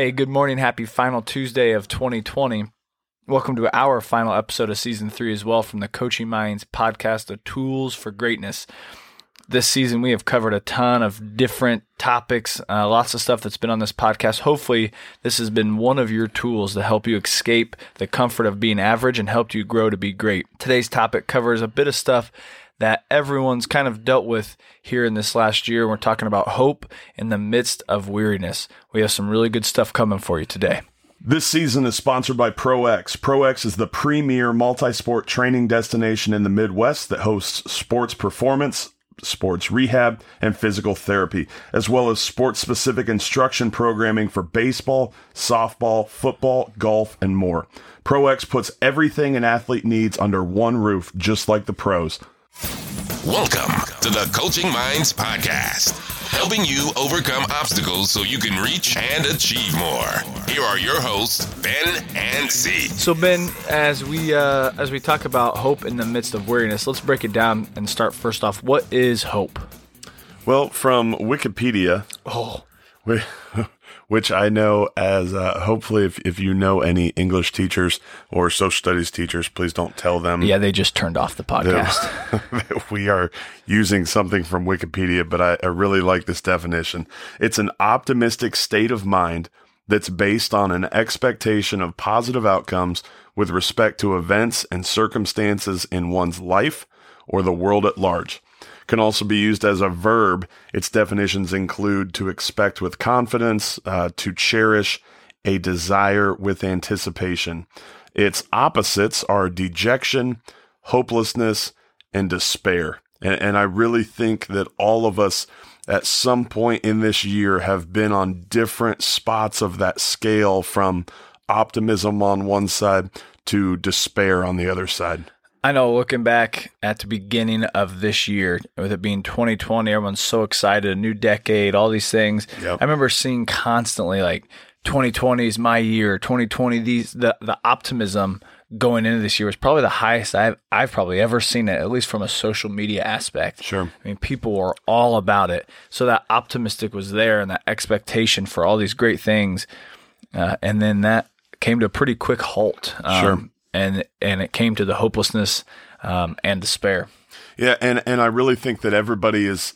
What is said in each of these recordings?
Hey, good morning. Happy final Tuesday of 2020. Welcome to our final episode of season three as well from the Coaching Minds podcast, The Tools for Greatness. This season, we have covered a ton of different topics, uh, lots of stuff that's been on this podcast. Hopefully, this has been one of your tools to help you escape the comfort of being average and helped you grow to be great. Today's topic covers a bit of stuff that everyone's kind of dealt with here in this last year. We're talking about hope in the midst of weariness. We have some really good stuff coming for you today. This season is sponsored by ProX. ProX is the premier multi sport training destination in the Midwest that hosts sports performance, sports rehab, and physical therapy, as well as sports specific instruction programming for baseball, softball, football, golf, and more. ProX puts everything an athlete needs under one roof, just like the pros. Welcome to the Coaching Minds Podcast, helping you overcome obstacles so you can reach and achieve more. Here are your hosts, Ben and C. So Ben, as we uh, as we talk about hope in the midst of weariness, let's break it down and start first off. What is hope? Well, from Wikipedia, Oh, we, which I know as uh, hopefully if, if you know any English teachers or social studies teachers, please don't tell them yeah, they just turned off the podcast. that we are using something from Wikipedia, but I, I really like this definition. It's an optimistic state of mind that's based on an expectation of positive outcomes with respect to events and circumstances in one's life or the world at large. Can also be used as a verb. Its definitions include to expect with confidence, uh, to cherish, a desire with anticipation. Its opposites are dejection, hopelessness, and despair. And, and I really think that all of us at some point in this year have been on different spots of that scale from optimism on one side to despair on the other side. I know looking back at the beginning of this year, with it being 2020, everyone's so excited, a new decade, all these things. Yep. I remember seeing constantly like 2020 is my year, 2020 these the the optimism going into this year was probably the highest I've I've probably ever seen it, at least from a social media aspect. Sure. I mean, people were all about it. So that optimistic was there and that expectation for all these great things. Uh, and then that came to a pretty quick halt. Um, Sure. And, and it came to the hopelessness um, and despair. Yeah, and and I really think that everybody is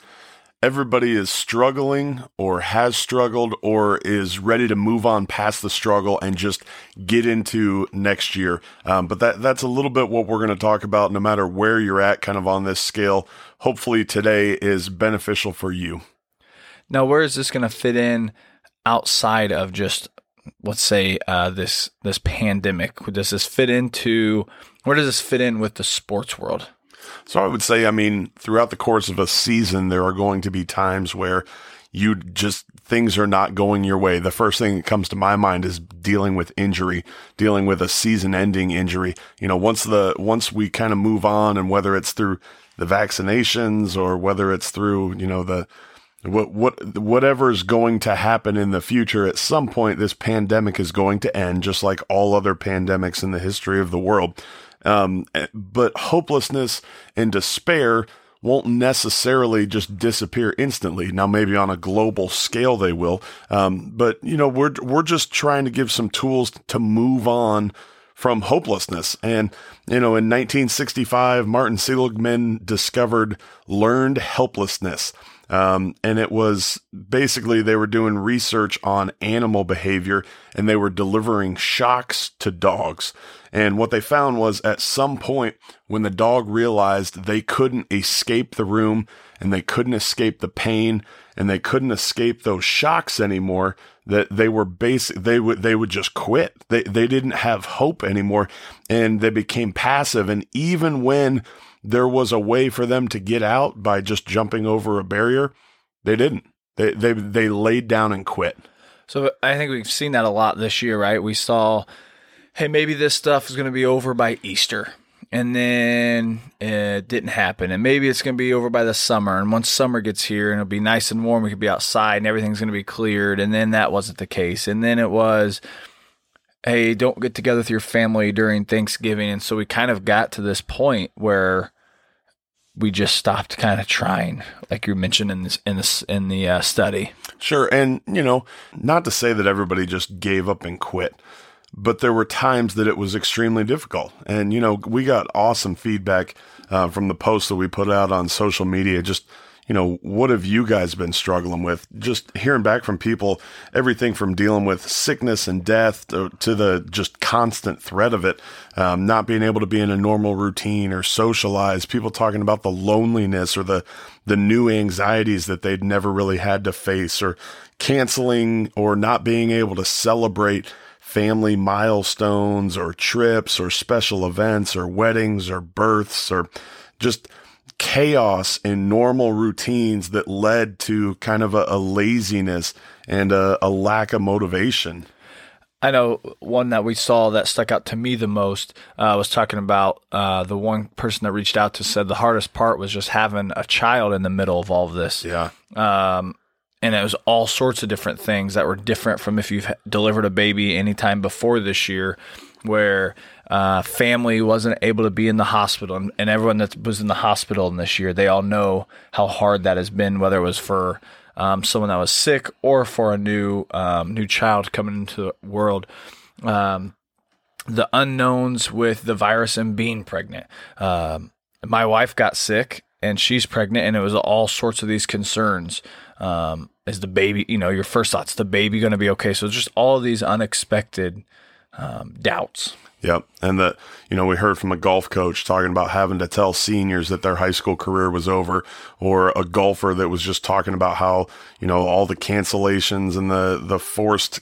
everybody is struggling or has struggled or is ready to move on past the struggle and just get into next year. Um, but that that's a little bit what we're going to talk about. No matter where you're at, kind of on this scale. Hopefully today is beneficial for you. Now, where is this going to fit in outside of just, let's say, uh, this this pandemic? Does this fit into where does this fit in with the sports world? So I would say, I mean, throughout the course of a season, there are going to be times where you just things are not going your way. The first thing that comes to my mind is dealing with injury, dealing with a season ending injury. You know, once the, once we kind of move on and whether it's through the vaccinations or whether it's through, you know, the, what, what, whatever is going to happen in the future, at some point, this pandemic is going to end, just like all other pandemics in the history of the world. Um, but hopelessness and despair won't necessarily just disappear instantly. Now, maybe on a global scale they will. Um, but you know, we're we're just trying to give some tools to move on from hopelessness. And you know, in 1965, Martin Seligman discovered learned helplessness. Um, and it was basically they were doing research on animal behavior and they were delivering shocks to dogs. And what they found was at some point when the dog realized they couldn't escape the room and they couldn't escape the pain and they couldn't escape those shocks anymore, that they were basic, they would, they would just quit. They, they didn't have hope anymore and they became passive. And even when there was a way for them to get out by just jumping over a barrier, they didn't. They, they, they laid down and quit. So I think we've seen that a lot this year, right? We saw, hey, maybe this stuff is going to be over by Easter. And then it didn't happen. And maybe it's going to be over by the summer. And once summer gets here and it'll be nice and warm, we could be outside and everything's going to be cleared. And then that wasn't the case. And then it was, hey, don't get together with your family during Thanksgiving. And so we kind of got to this point where we just stopped kind of trying, like you mentioned in this in this in the uh, study. Sure, and you know, not to say that everybody just gave up and quit, but there were times that it was extremely difficult. And you know, we got awesome feedback uh, from the posts that we put out on social media. Just you know, what have you guys been struggling with? Just hearing back from people, everything from dealing with sickness and death to, to the just constant threat of it, um, not being able to be in a normal routine or socialize, people talking about the loneliness or the, the new anxieties that they'd never really had to face or canceling or not being able to celebrate family milestones or trips or special events or weddings or births or just chaos in normal routines that led to kind of a, a laziness and a, a, lack of motivation. I know one that we saw that stuck out to me the most uh, was talking about uh, the one person that reached out to said the hardest part was just having a child in the middle of all of this. Yeah. Um, and it was all sorts of different things that were different from if you've delivered a baby anytime before this year, where uh, family wasn't able to be in the hospital, and, and, everyone that was in the hospital in this year, they all know how hard that has been, whether it was for um, someone that was sick or for a new um, new child coming into the world. Um, the unknowns with the virus and being pregnant. Um, my wife got sick and she's pregnant, and it was all sorts of these concerns. Um, is the baby, you know, your first thoughts, the baby going to be okay? So just all these unexpected um, doubts. Yep. And that, you know, we heard from a golf coach talking about having to tell seniors that their high school career was over, or a golfer that was just talking about how, you know, all the cancellations and the, the forced,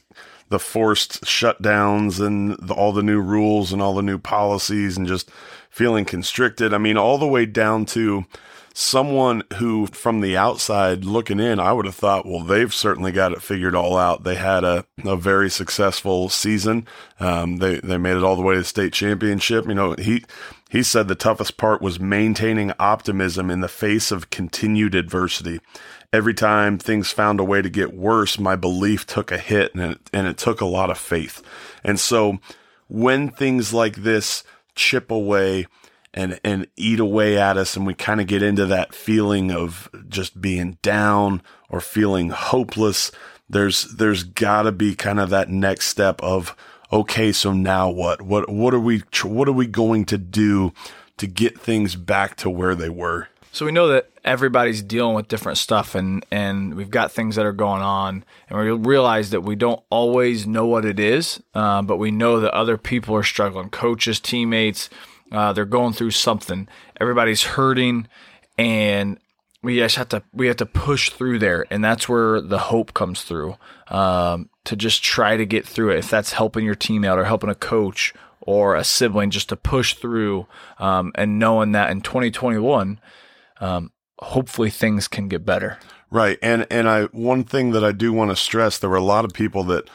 the forced shutdowns and the, all the new rules and all the new policies and just feeling constricted. I mean, all the way down to, someone who from the outside looking in, I would have thought, well, they've certainly got it figured all out. They had a, a very successful season. Um, they, they made it all the way to the state championship. You know, he, he said the toughest part was maintaining optimism in the face of continued adversity. Every time things found a way to get worse, my belief took a hit and it, and it took a lot of faith. And so when things like this chip away, and and eat away at us and we kind of get into that feeling of just being down or feeling hopeless. There's there's got to be kind of that next step of okay so now what? What what are we what are we going to do to get things back to where they were? So we know that everybody's dealing with different stuff and and we've got things that are going on and we realize that we don't always know what it is uh, but we know that other people are struggling coaches teammates uh, they're going through something. Everybody's hurting, and we just have to we have to push through there, and that's where the hope comes through. Um, to just try to get through it. If that's helping your team out or helping a coach or a sibling, just to push through, um, and knowing that in 2021, um, hopefully things can get better. Right, and and I one thing that I do want to stress, there were a lot of people that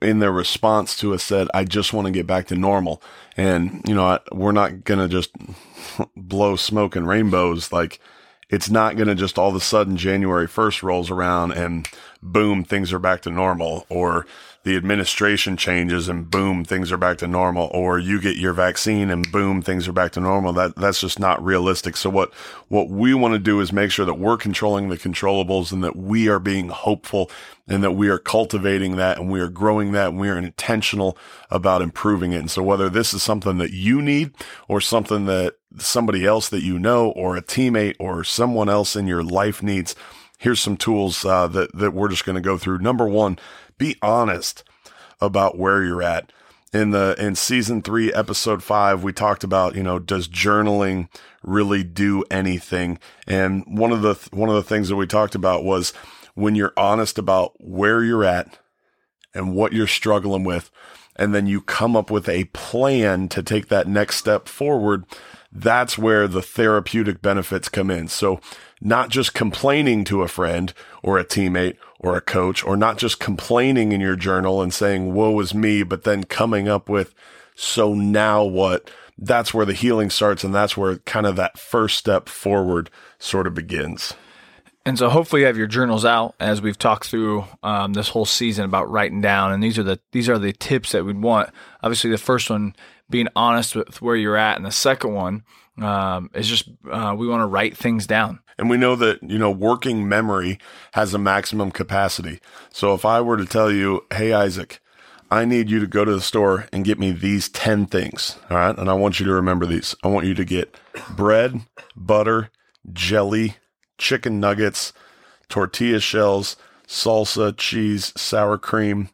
in their response to us said, I just want to get back to normal. And, you know, I, we're not going to just blow smoke and rainbows. Like, it's not going to just all of a sudden January 1st rolls around and boom, things are back to normal. Or the administration changes and boom, things are back to normal, or you get your vaccine and boom, things are back to normal. That that's just not realistic. So what what we want to do is make sure that we're controlling the controllables and that we are being hopeful and that we are cultivating that and we are growing that and we are intentional about improving it. And so whether this is something that you need or something that somebody else that you know or a teammate or someone else in your life needs, here's some tools uh, that that we're just going to go through. Number one, be honest about where you're at. In the in season three, episode five, we talked about you know does journaling really do anything? And one of the one of the things that we talked about was when you're honest about where you're at and what you're struggling with, and then you come up with a plan to take that next step forward. That's where the therapeutic benefits come in. So not just complaining to a friend or a teammate or a coach, or not just complaining in your journal and saying, woe is me, but then coming up with, so now what? That's where the healing starts. And that's where kind of that first step forward sort of begins. And so hopefully you have your journals out as we've talked through um, this whole season about writing down. And these are the these are the tips that we'd want. Obviously, the first one being honest with where you're at, and the second one um, is just uh, we want to write things down. And we know that, you know, working memory has a maximum capacity. So if I were to tell you, hey, Isaac, I need you to go to the store and get me these 10 things. All right. And I want you to remember these. I want you to get bread, butter, jelly, chicken nuggets, tortilla shells, salsa, cheese, sour cream,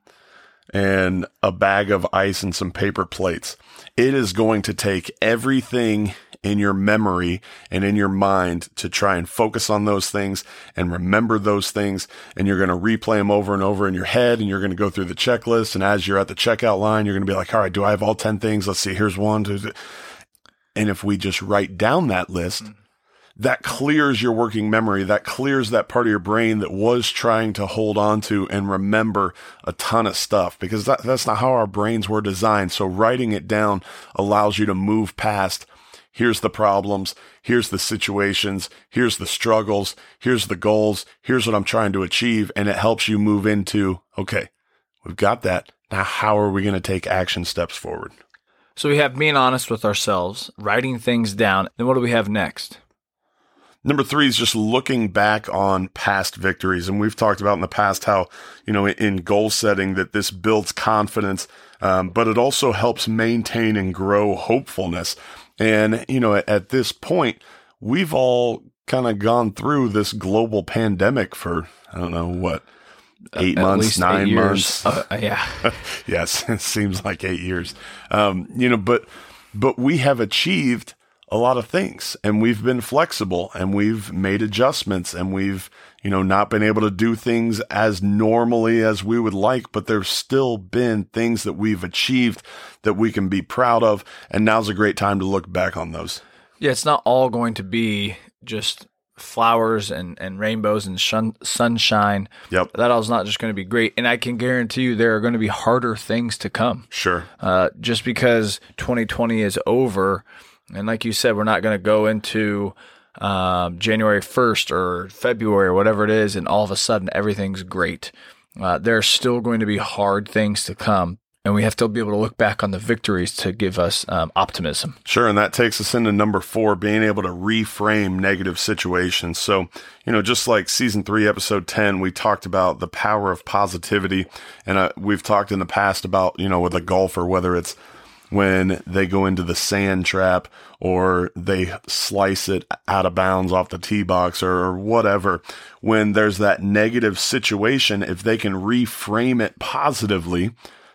and a bag of ice and some paper plates. It is going to take everything in your memory and in your mind to try and focus on those things and remember those things. And you're going to replay them over and over in your head and you're going to go through the checklist. And as you're at the checkout line, you're going to be like, all right, do I have all 10 things? Let's see. Here's one. Two, three. And if we just write down that list, hmm. that clears your working memory. That clears that part of your brain that was trying to hold on to and remember a ton of stuff because that, that's not how our brains were designed. So writing it down allows you to move past Here's the problems. Here's the situations. Here's the struggles. Here's the goals. Here's what I'm trying to achieve. And it helps you move into, okay, we've got that. Now, how are we going to take action steps forward? So we have being honest with ourselves, writing things down. Then what do we have next? Number three is just looking back on past victories. And we've talked about in the past how, you know, in goal setting that this builds confidence, um, but it also helps maintain and grow hopefulness. And, you know, at, this point, we've all kind of gone through this global pandemic for, I don't know, what, eight At months, nine eight months. Uh, yeah. yes, it seems like eight years. Um, you know, but, but we have achieved a lot of things and we've been flexible and we've made adjustments and we've, you know, not been able to do things as normally as we would like, but there's still been things that we've achieved that we can be proud of. And now's a great time to look back on those. Yeah, it's not all going to be just flowers and, and rainbows and shun, sunshine. Yep. That all's not just going to be great. And I can guarantee you there are going to be harder things to come. Sure. Uh, just because 2020 is over, and like you said, we're not going to go into um, January 1st or February or whatever it is, and all of a sudden everything's great. Uh, there are still going to be hard things to come. And we have to be able to look back on the victories to give us um, optimism. Sure. And that takes us into number four, being able to reframe negative situations. So, you know, just like season three, episode 10, we talked about the power of positivity. And uh, we've talked in the past about, you know, with a golfer, whether it's when they go into the sand trap or they slice it out of bounds off the tee box or, whatever. When there's that negative situation, if they can reframe it positively,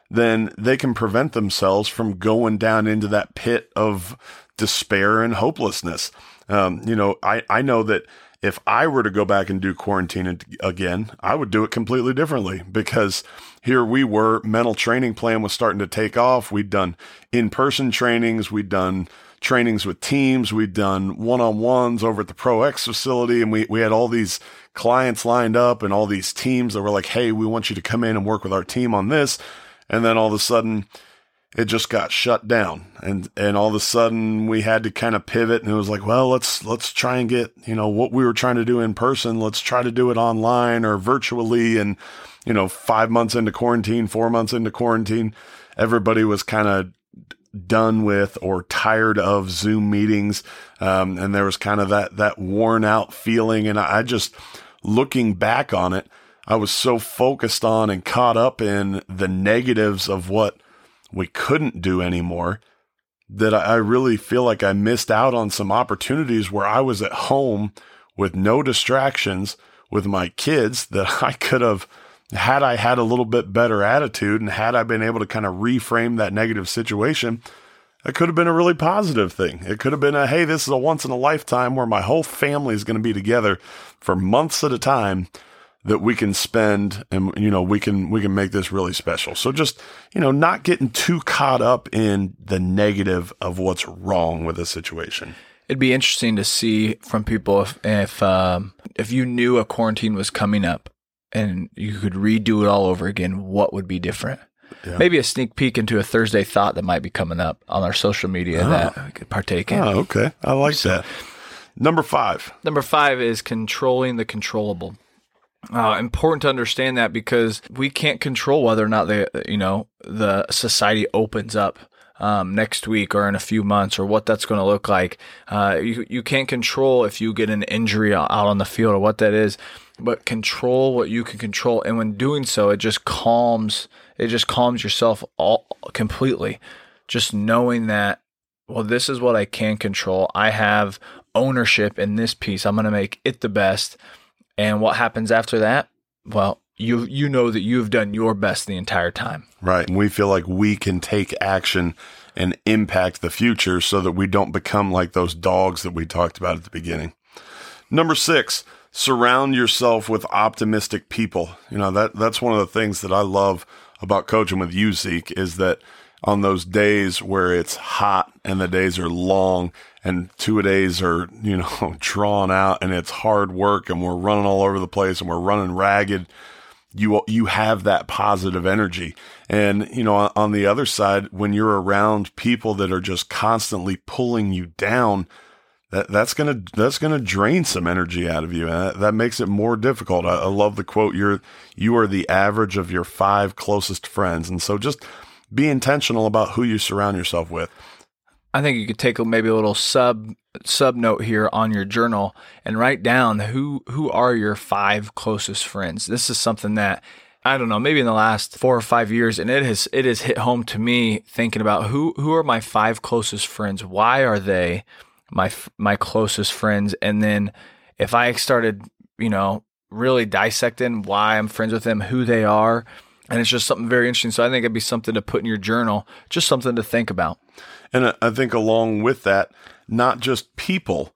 then they can prevent themselves from going down into that pit of despair and hopelessness. Um, you know, I, I know that if I were to go back and do quarantine again, I would do it completely differently because here we were, mental training plan was starting to take off. We'd done in person trainings, we'd done trainings with teams, we'd done one on ones over at the Pro X facility, and we, we had all these clients lined up and all these teams that were like, hey, we want you to come in and work with our team on this. And then all of a sudden, it just got shut down and and all of a sudden we had to kind of pivot and it was like well let's let's try and get you know what we were trying to do in person let's try to do it online or virtually and you know 5 months into quarantine 4 months into quarantine everybody was kind of done with or tired of zoom meetings. Um, and there was kind of that that worn out feeling. And I just looking back on it I was so focused on and caught up in the negatives of what we couldn't do anymore that I really feel like I missed out on some opportunities where I was at home with no distractions with my kids that I could have had I had a little bit better attitude and had I been able to kind of reframe that negative situation, it could have been a really positive thing. It could have been a, hey, this is a once in a lifetime where my whole family is going to be together for months at a time that we can spend and you know we can we can make this really special so just you know not getting too caught up in the negative of what's wrong with a situation it'd be interesting to see from people if if um, if you knew a quarantine was coming up and you could redo it all over again what would be different yeah. maybe a sneak peek into a thursday thought that might be coming up on our social media oh. that we could partake in oh okay i like so, that number five number five is controlling the controllable uh, important to understand that because we can't control whether or not the you know the society opens up. um, next week or in a few months or what that's going to look like. Uh, you you can't control if you get an injury out on the field or what that is, but control what you can control. And when doing so, it just calms it just calms yourself all completely. Just knowing that well, this is what I can control. I have ownership in this piece. I'm going to make it the best. And what happens after that? Well, you you know that you've done your best the entire time. Right. And we feel like we can take action and impact the future so that we don't become like those dogs that we talked about at the beginning. Number 6, surround yourself with optimistic people. You know, that that's one of the things that I love about coaching with you Zeke is that on those days where it's hot and the days are long and two days are, you know, drawn out and it's hard work and we're running all over the place and we're running ragged you you have that positive energy and you know on the other side when you're around people that are just constantly pulling you down that that's to that's to drain some energy out of you and that, that makes it more difficult I, I love the quote you're you are the average of your five closest friends and so just be intentional about who you surround yourself with I think you could take maybe a little sub sub note here on your journal and write down who who are your five closest friends. This is something that I don't know, maybe in the last four or five years, and it has it has hit home to me thinking about who who are my five closest friends. Why are they my my closest friends? And then if I started, you know, really dissecting why I'm friends with them, who they are, and it's just something very interesting. So I think it'd be something to put in your journal, just something to think about. And I think along with that, not just people,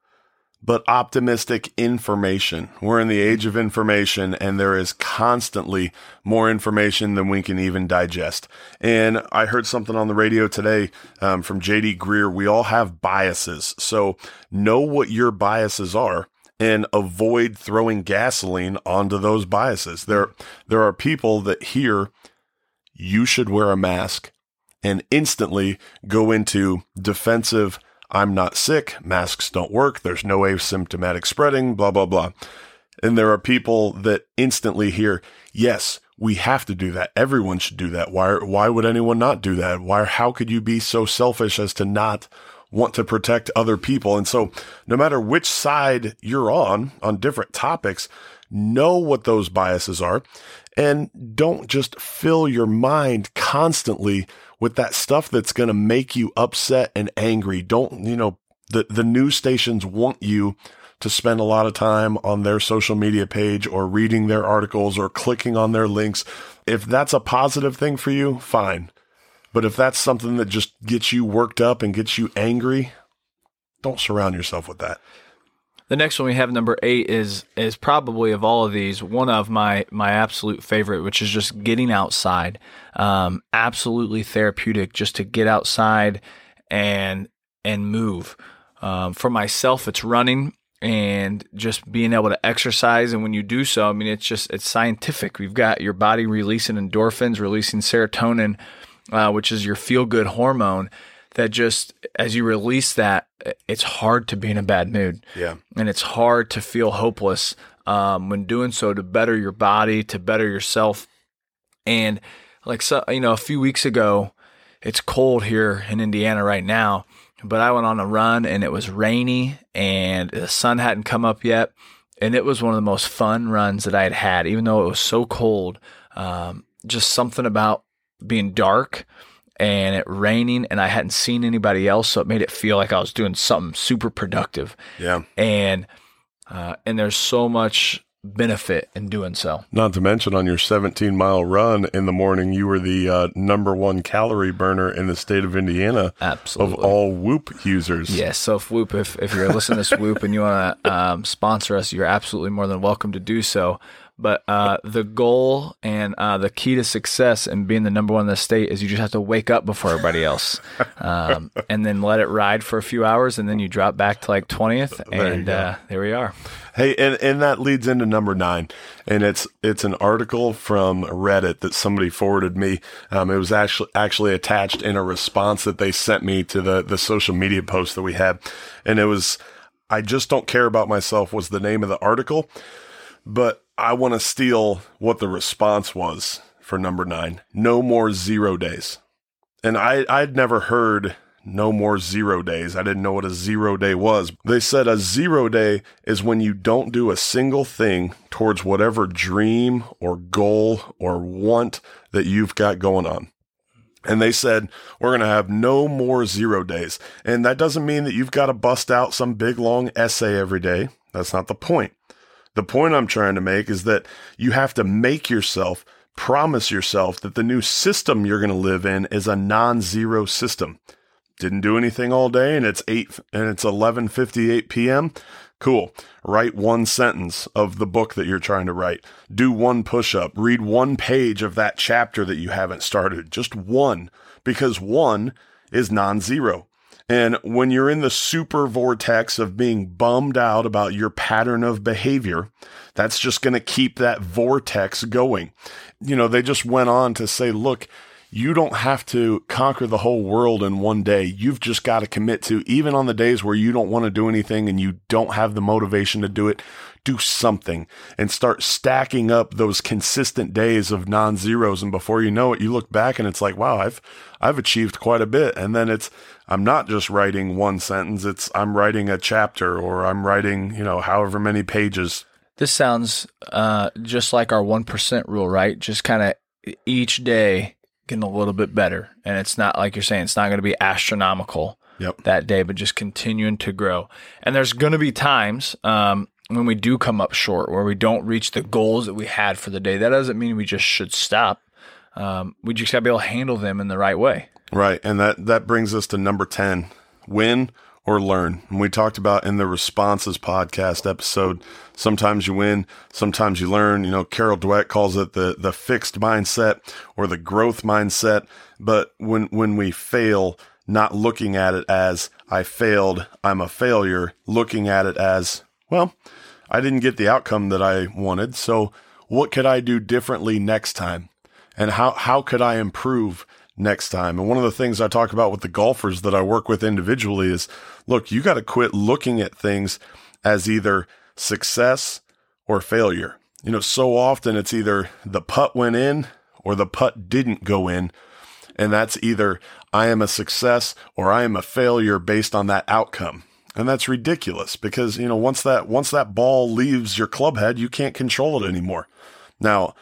but optimistic information. We're in the age of information and there is constantly more information than we can even digest. And I heard something on the radio today um, from JD Greear. We all have biases. So know what your biases are and avoid throwing gasoline onto those biases. There, there are people that hear you should wear a mask and instantly go into defensive, I'm not sick, masks don't work, there's no asymptomatic spreading, blah, blah, blah. And there are people that instantly hear, yes, we have to do that. Everyone should do that. Why, why would anyone not do that? Why, how could you be so selfish as to not want to protect other people? And so no matter which side you're on, on different topics, know what those biases are and don't just fill your mind constantly with that stuff that's going to make you upset and angry. Don't, you know, the, the news stations want you to spend a lot of time on their social media page or reading their articles or clicking on their links. If that's a positive thing for you, fine. But if that's something that just gets you worked up and gets you angry, don't surround yourself with that. The next one we have number eight is is probably of all of these one of my my absolute favorite, which is just getting outside. Um, absolutely therapeutic just to get outside and and move. Um, for myself, it's running and just being able to exercise. And when you do so, I mean, it's just it's scientific. We've got your body releasing endorphins, releasing serotonin, uh, which is your feel good hormone that just as you release that, it's hard to be in a bad mood. Yeah. And it's hard to feel hopeless um, when doing so to better your body, to better yourself. And like, so, you know, a few weeks ago, it's cold here in Indiana right now, but I went on a run and it was rainy and the sun hadn't come up yet. And it was one of the most fun runs that I had had, even though it was so cold. Um, just something about being dark and it raining and I hadn't seen anybody else, so it made it feel like I was doing something super productive. Yeah. And uh, and there's so much benefit in doing so. Not to mention on your 17 mile run in the morning, you were the uh, number one calorie burner in the state of Indiana. Absolutely. Of all Whoop users. Yes. So if Whoop, if, if you're listening to this Whoop and you want to um, sponsor us, you're absolutely more than welcome to do so. But uh, the goal and uh, the key to success and being the number one in the state is you just have to wake up before everybody else, um, and then let it ride for a few hours, and then you drop back to like twentieth, and there, uh, there we are. Hey, and, and that leads into number nine, and it's it's an article from Reddit that somebody forwarded me. Um, it was actually actually attached in a response that they sent me to the the social media post that we had, and it was I just don't care about myself was the name of the article, but I want to steal what the response was for number nine. No more zero days. And I, I'd never heard no more zero days. I didn't know what a zero day was. They said a zero day is when you don't do a single thing towards whatever dream or goal or want that you've got going on. And they said, we're going to have no more zero days. And that doesn't mean that you've got to bust out some big long essay every day. That's not the point. The point I'm trying to make is that you have to make yourself promise yourself that the new system you're going to live in is a non-zero system. Didn't do anything all day and it's 8 and it's 11:58 p.m. Cool. Write one sentence of the book that you're trying to write. Do one push up. Read one page of that chapter that you haven't started. Just one because one is non-zero. And when you're in the super vortex of being bummed out about your pattern of behavior, that's just going to keep that vortex going. You know, they just went on to say, look, you don't have to conquer the whole world in one day. You've just got to commit to, even on the days where you don't want to do anything and you don't have the motivation to do it, do something and start stacking up those consistent days of non zeros. And before you know it, you look back and it's like, wow, I've, I've achieved quite a bit. And then it's, I'm not just writing one sentence. It's, I'm writing a chapter or I'm writing, you know, however many pages. This sounds uh, just like our 1% rule, right? Just kind of each day getting a little bit better. And it's not like you're saying, it's not going to be astronomical Yep. that day, but just continuing to grow. And there's going to be times um, when we do come up short, where we don't reach the goals that we had for the day. That doesn't mean we just should stop. Um, we just got to be able to handle them in the right way. Right. And that, that brings us to number 10 win or learn. And we talked about in the responses podcast episode, sometimes you win, sometimes you learn. You know, Carol Dweck calls it the, the fixed mindset or the growth mindset. But when, when we fail, not looking at it as I failed, I'm a failure, looking at it as, well, I didn't get the outcome that I wanted. So what could I do differently next time? And how, how could I improve next time? And one of the things I talk about with the golfers that I work with individually is look, you got to quit looking at things as either success or failure. You know, so often it's either the putt went in or the putt didn't go in. And that's either I am a success or I am a failure based on that outcome. And that's ridiculous because, you know, once that, once that ball leaves your club head, you can't control it anymore. Now,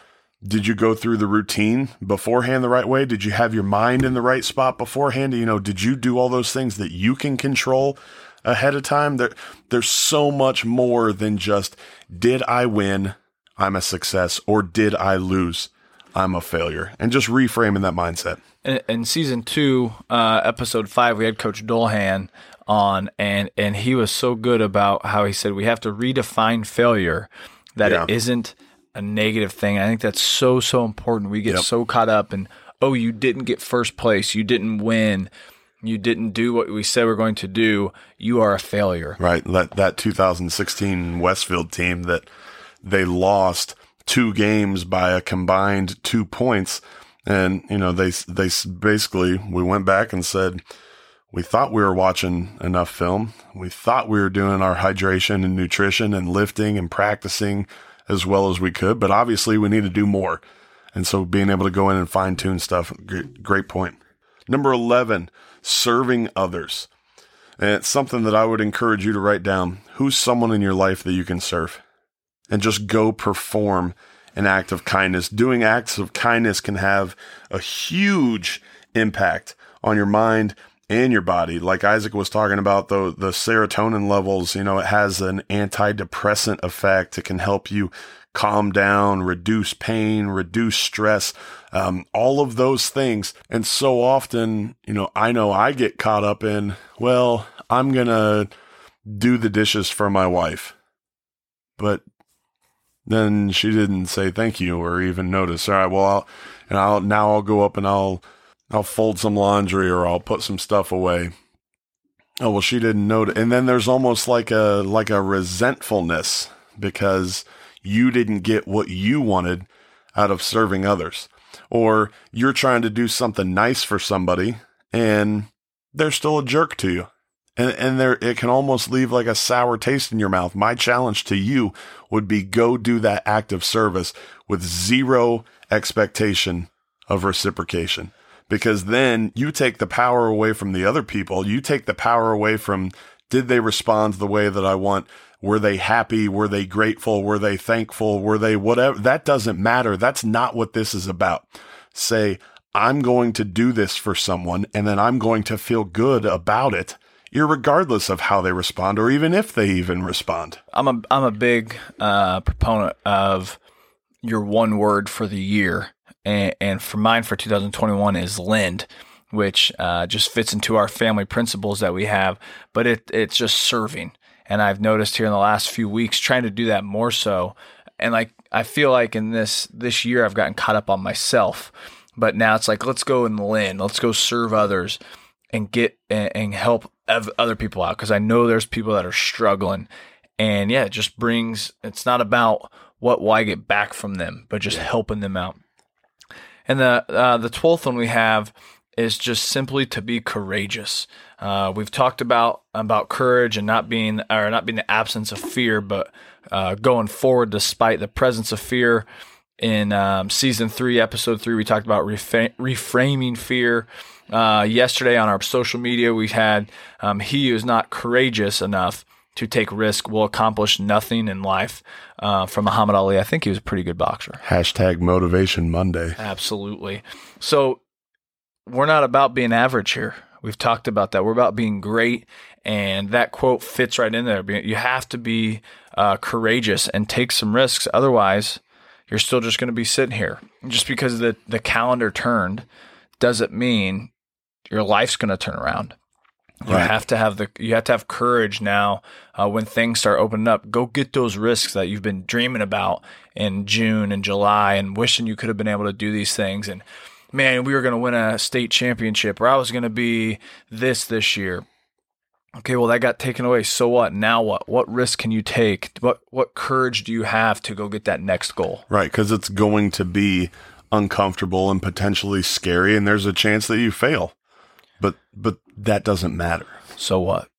did you go through the routine beforehand the right way? Did you have your mind in the right spot beforehand? You know, did you do all those things that you can control ahead of time? There, there's so much more than just, did I win? I'm a success or did I lose? I'm a failure and just reframing that mindset. in, in season two, uh, episode five, we had Coach Dolhan on, and and he was so good about how he said we have to redefine failure that Yeah. it isn't a negative thing. I think that's so so important. We get Yep. so caught up in oh, you didn't get first place, you didn't win, you didn't do what we said we're going to do. You are a failure. Right. That, that 2016 Westfield team that they lost two games by a combined two points. And, you know, they, they basically, we went back and said, we thought we were watching enough film. We thought we were doing our hydration and nutrition and lifting and practicing as well as we could, but obviously we need to do more. And so being able to go in and fine tune stuff, great, point. Number 11, serving others. And it's something that I would encourage you to write down. Who's someone in your life that you can serve? And just go perform an act of kindness. Doing acts of kindness can have a huge impact on your mind and your body. Like Isaac was talking about the, the serotonin levels, you know, it has an antidepressant effect. It can help you calm down, reduce pain, reduce stress, um, all of those things. And so often, you know, I know I get caught up in, well, I'm going to do the dishes for my wife. But then she didn't say thank you or even notice. All right, well, I'll, and I'll, now I'll go up and I'll, I'll fold some laundry or I'll put some stuff away. Oh, well, she didn't notice. And then there's almost like a, like a resentfulness because you didn't get what you wanted out of serving others. Or you're trying to do something nice for somebody and they're still a jerk to you. And, and there, it can almost leave like a sour taste in your mouth. My challenge to you would be go do that act of service with zero expectation of reciprocation. Because then you take the power away from the other people. You take the power away from did they respond the way that I want? Were they happy? Were they grateful? Were they thankful? Were they whatever? That doesn't matter. That's not what this is about. Say, I'm going to do this for someone and then I'm going to feel good about it, regardless of how they respond or even if they even respond. I'm a I'm a big uh, proponent of your one word for the year, and, and for mine for 2021 is lend, which uh, just fits into our family principles that we have. But it it's just serving, and I've noticed here in the last few weeks trying to do that more so, and like I feel like in this this year I've gotten caught up on myself, but now it's like let's go and lend, let's go serve others and get and, and help other people out because I know there's people that are struggling. And yeah, it just brings, it's not about what will I get back from them, but just helping them out. And the uh, the twelfth one we have is just simply to be courageous. Uh, we've talked about about courage and not being or not being the absence of fear, but uh, going forward despite the presence of fear. In um, season three, episode three, we talked about reframing fear. Uh, yesterday on our social media, we had um, he is not courageous enough to take risk will accomplish nothing in life. Uh, from Muhammad Ali, I think he was a pretty good boxer. Hashtag Motivation Monday. Absolutely. So we're not about being average here. We've talked about that. We're about being great, and that quote fits right in there. You have to be uh, courageous and take some risks. Otherwise, you're still just going to be sitting here. Just because the the calendar turned doesn't mean your life's going to turn around. You right. have to have the you have to have courage now uh, when things start opening up. Go get those risks that you've been dreaming about in June and July and wishing you could have been able to do these things. And man, we were going to win a state championship, or I was going to be this this year. Okay, well that got taken away. So what? Now what? What risk can you take? What what courage do you have to go get that next goal? Right, because it's going to be uncomfortable and potentially scary, and there's a chance that you fail but but that doesn't matter. So what?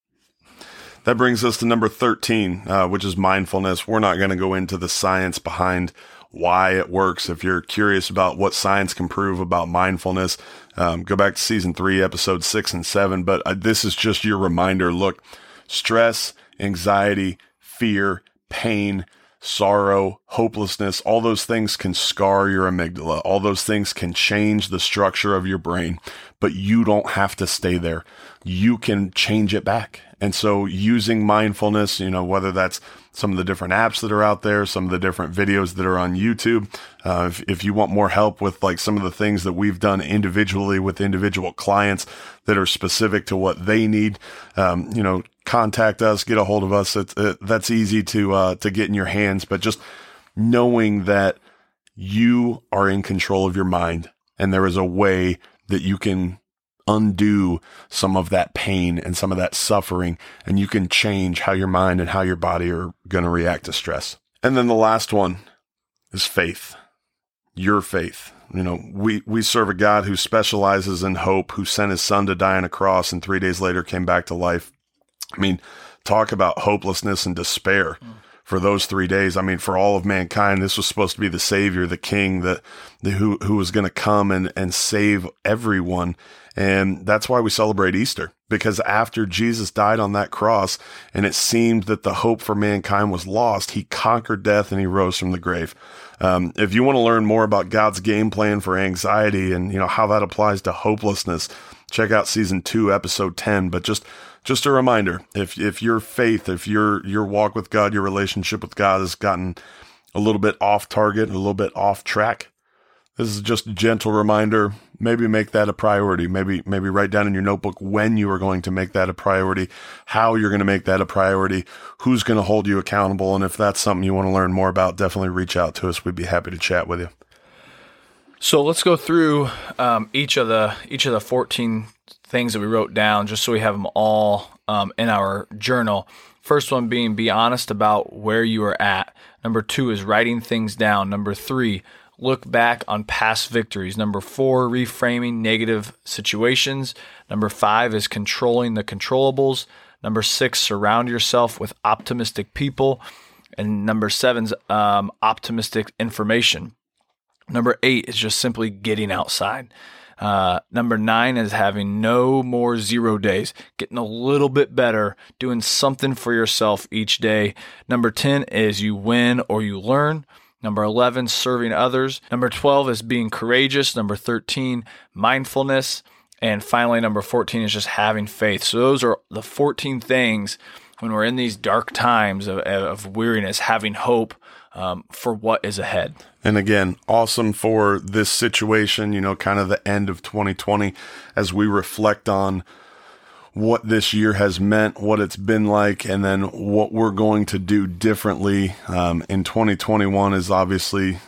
That brings us to number 13, uh, which is mindfulness. We're not going to go into the science behind why it works. If you're curious about what science can prove about mindfulness, um, go back to season three, episode six and seven. But uh, this is just your reminder. Look, stress, anxiety, fear, pain, sorrow, hopelessness, all those things can scar your amygdala. All those things can change the structure of your brain, but you don't have to stay there. You can change it back. And so using mindfulness, you know, whether that's some of the different apps that are out there, some of the different videos that are on YouTube. Uh, if, if you want more help with like some of the things that we've done individually with individual clients that are specific to what they need, um, you know, contact us, get a hold of us. It's, it, that's easy to, uh, to get in your hands, but just knowing that you are in control of your mind and there is a way that you can undo some of that pain and some of that suffering, and you can change how your mind and how your body are going to react to stress. And then the last one is faith. Your faith. You know, we, we serve a God who specializes in hope, who sent his son to die on a cross and three days later came back to life. I mean, talk about hopelessness and despair. Mm for those three days. I mean, for all of mankind, this was supposed to be the savior, the king, the, the who, who was going to come and, and save everyone. And that's why we celebrate Easter because after Jesus died on that cross and it seemed that the hope for mankind was lost, he conquered death and he rose from the grave. Um, if you want to learn more about God's game plan for anxiety and, you know, how that applies to hopelessness, check out season two, episode 10. But just, just a reminder, if, if your faith, if your, your walk with God, your relationship with God has gotten a little bit off target, a little bit off track, this is just a gentle reminder. Maybe make that a priority. Maybe, maybe write down in your notebook when you are going to make that a priority, how you're going to make that a priority, who's going to hold you accountable. And if that's something you want to learn more about, definitely reach out to us. We'd be happy to chat with you. So let's go through um, each of the each of the 14 things that we wrote down, just so we have them all um, in our journal. First one being be honest about where you are at. Number two is writing things down. Number three, look back on past victories. Number four, reframing negative situations. Number five is controlling the controllables. Number six, surround yourself with optimistic people. And number seven is um, optimistic information. Number eight is just simply getting outside. Uh, number nine is having no more zero days, getting a little bit better, doing something for yourself each day. Number 10 is you win or you learn. Number 11, serving others. Number 12 is being courageous. Number 13, mindfulness. And finally, number 14 is just having faith. So those are the 14 things when we're in these dark times of, of weariness, having hope um, for what is ahead. And again, awesome for this situation, you know, kind of the end of 2020 as we reflect on what this year has meant, what it's been like, and then what we're going to do differently um, in 2021 is obviously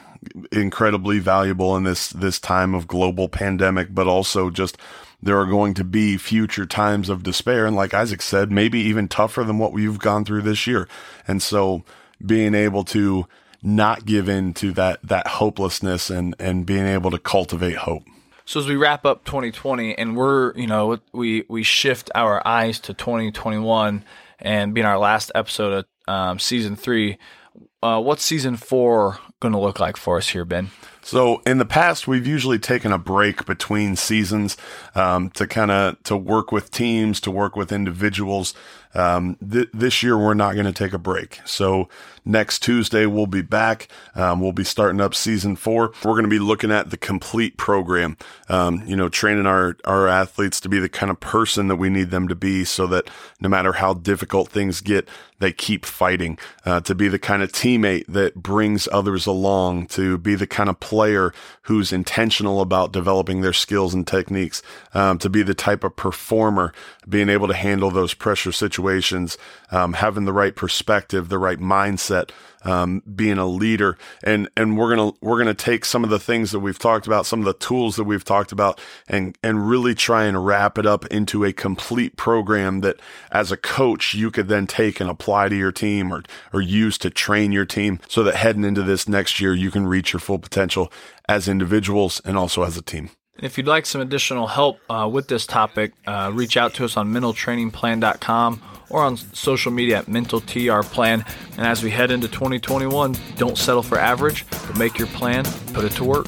incredibly valuable in this this time of global pandemic, but also just there are going to be future times of despair, and like Isaac said, maybe even tougher than what we've gone through this year. And so, being able to not give in to that that hopelessness and and being able to cultivate hope. So as we wrap up 2020 and we're, you know, we we shift our eyes to 2021 and being our last episode of um, season three, uh, what's season four going to look like for us here, Ben? So in the past, we've usually taken a break between seasons um, to kind of to work with teams, to work with individuals. Um, th- this year, we're not going to take a break. So next Tuesday, we'll be back. Um, we'll be starting up season four. We're going to be looking at the complete program. Um, you know, training our our athletes to be the kind of person that we need them to be, so that no matter how difficult things get, they keep fighting. Uh, to be the kind of teammate that brings others along. To be the kind of player who's intentional about developing their skills and techniques. Um, to be the type of performer, being able to handle those pressure situations situations, um, having the right perspective, the right mindset, um, being a leader, and and we're gonna we're gonna take some of the things that we've talked about, some of the tools that we've talked about, and and really try and wrap it up into a complete program that, as a coach, you could then take and apply to your team or or use to train your team, so that heading into this next year, you can reach your full potential as individuals and also as a team. If you'd like some additional help uh, with this topic, uh, reach out to us on mentaltrainingplan.com or on social media at mentaltrplan. And as we head into 2021, don't settle for average, but make your plan, put it to work.